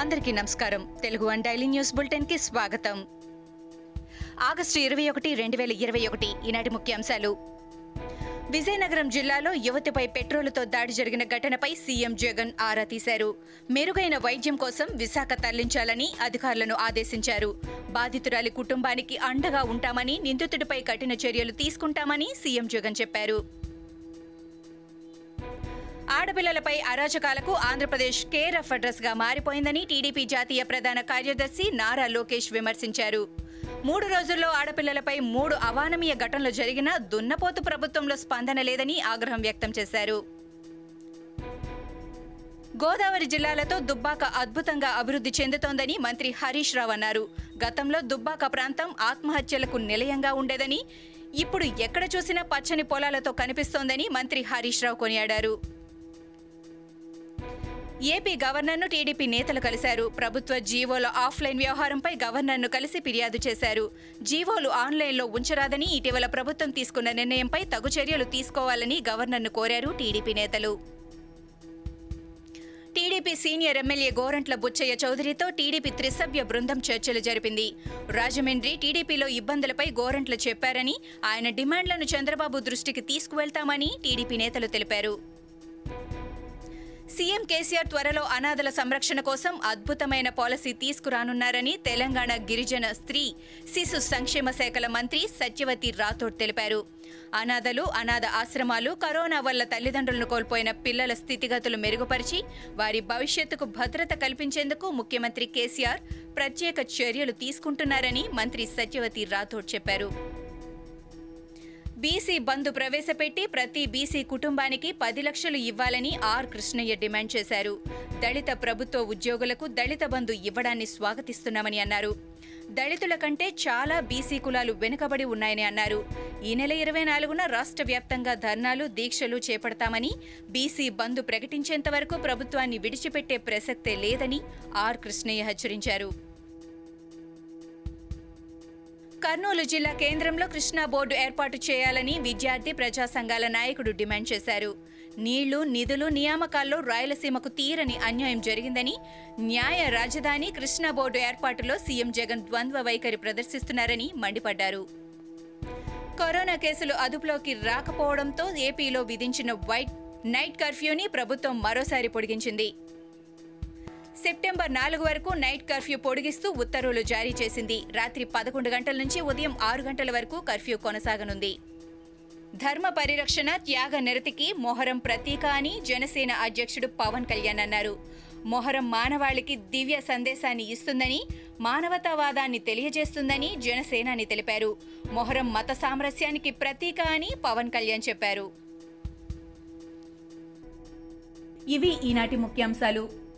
అందరికీ నమస్కారం. Telugu one daily news బులెటిన్కి స్వాగతం. ఆగస్టు ఇరవై ఒకటి రెండు వేల ఇరవై ఒకటి ఈనాటి ముఖ్యాంశాలు. విజయనగరం జిల్లాలో యువతిపై పెట్రోలుతో దాడి జరిగిన ఘటనపై సీఎం జగన్ ఆరా తీశారు. మెరుగైన వైద్యం కోసం విశాఖ తరలించాలని అధికారులను ఆదేశించారు. బాధితురాలి కుటుంబానికి అండగా ఉంటామని నిందితుడిపై కఠిన చర్యలు తీసుకుంటామని సీఎం జగన్ చెప్పారు. ఆడపిల్లలపై అరాచకాలకు ఆంధ్రప్రదేశ్ కేర్ ఆఫ్ అడ్రస్గా మారిపోయిందని టీడీపీ జాతీయ ప్రధాన కార్యదర్శి నారా లోకేష్ విమర్శించారు. మూడు రోజుల్లో ఆడపిల్లలపై మూడు అవానమీయ ఘటనలు జరిగినా దున్నపోతు ప్రభుత్వంలో స్పందన లేదని ఆగ్రహం వ్యక్తం చేశారు. గోదావరి జిల్లాలతో దుబ్బాక అద్భుతంగా అభివృద్ధి చెందుతోందని మంత్రి హరీష్ రావు అన్నారు. గతంలో దుబ్బాక ప్రాంతం ఆత్మహత్యలకు నిలయంగా ఉండేదని ఇప్పుడు ఎక్కడ చూసినా పచ్చని పొలాలతో కనిపిస్తోందని మంత్రి హరీష్ రావు కొనియాడారు. ఏపీ గవర్నర్ను టీడీపీ నేతలు కలిశారు. ప్రభుత్వ జీవోల ఆఫ్లైన్ వ్యవహారంపై గవర్నర్ను కలిసి ఫిర్యాదు చేశారు. జీవోలు ఆన్లైన్లో ఉంచరాదని ఇటీవల ప్రభుత్వం తీసుకున్న నిర్ణయంపై తగు చర్యలు తీసుకోవాలని గవర్నర్ను కోరారు టీడీపీ నేతలు. TDP senior MLA Gorantla Butchaiah చౌదరితో TDP త్రిసభ్య బృందం చర్చలు జరిపింది. రాజమండ్రి టీడీపీలో ఇబ్బందులపై గోరంట్ల చెప్పారని ఆయన డిమాండ్లను చంద్రబాబు దృష్టికి తీసుకువెళ్తామని టీడీపీ నేతలు తెలిపారు. సీఎం కేసీఆర్ త్వరలో అనాథల సంరక్షణ కోసం అద్భుతమైన పాలసీ తీసుకురానున్నారని తెలంగాణ గిరిజన స్త్రీ శిశు సంక్షేమ శాఖల మంత్రి సత్యవతి రాథోడ్ తెలిపారు. అనాథలు అనాథ ఆశ్రమాలు కరోనా వల్ల తల్లిదండ్రులను కోల్పోయిన పిల్లల స్థితిగతులు మెరుగుపరిచి వారి భవిష్యత్తుకు భద్రత కల్పించేందుకు ముఖ్యమంత్రి కేసీఆర్ ప్రత్యేక చర్యలు తీసుకుంటున్నారని మంత్రి సత్యవతి రాథోడ్ చెప్పారు. బీసీ బంధు ప్రవేశపెట్టి ప్రతి బీసీ కుటుంబానికి పది లక్షలు ఇవ్వాలని ఆర్ కృష్ణయ్య డిమాండ్ చేశారు. దళిత ప్రభుత్వ ఉద్యోగులకు దళిత బంధు ఇవ్వడాన్ని స్వాగతిస్తున్నామని అన్నారు. దళితుల కంటే చాలా బీసీ కులాలు వెనుకబడి ఉన్నాయని అన్నారు. ఈ నెల ఇరవై నాలుగున రాష్ట్ర వ్యాప్తంగా ధర్నాలు దీక్షలు చేపడతామని బీసీ బంధు ప్రకటించేంత వరకు ప్రభుత్వాన్ని విడిచిపెట్టే ప్రసక్తే లేదని ఆర్ కృష్ణయ్య హెచ్చరించారు. కర్నూలు జిల్లా కేంద్రంలో కృష్ణా బోర్డు ఏర్పాటు చేయాలని విద్యార్థి ప్రజా సంఘాల నాయకుడు డిమాండ్ చేశారు. నీళ్ళు నిధులు నియామకాల్లో రాయలసీమకు తీరని అన్యాయం జరిగిందని న్యాయ రాజధాని కృష్ణా బోర్డు ఏర్పాటులో సీఎం జగన్ ద్వంద్వ వైఖరి ప్రదర్శిస్తున్నారని మండిపడ్డారు. కరోనా కేసులు అదుపులోకి రాకపోవడంతో ఏపీలో విధించిన వైట్ నైట్ కర్ఫ్యూని ప్రభుత్వం మరోసారి పొడిగించింది. సెప్టెంబర్ నాలుగు వరకు నైట్ కర్ఫ్యూ పొడిగిస్తూ ఉత్తర్వులు జారీ చేసింది. రాత్రి పదకొండు గంటల నుంచి ఉదయం ఆరు గంటల వరకు కర్ఫ్యూ కొనసాగనుంది. ధర్మ పరిరక్షణ త్యాగ నిరతికి మొహరం ప్రతీక అని జనసేన అధ్యక్షుడు పవన్ కళ్యాణ్ అన్నారు. మొహరం మానవాళికి దివ్య సందేశాన్ని ఇస్తుందని మానవతావాదాన్ని తెలియజేస్తుందని జనసేనాని తెలిపారు. మొహరం మత సామరస్యానికి ప్రతీక అని పవన్ కళ్యాణ్ చెప్పారు. ఇవి ఈనాటి ముఖ్యాంశాలు.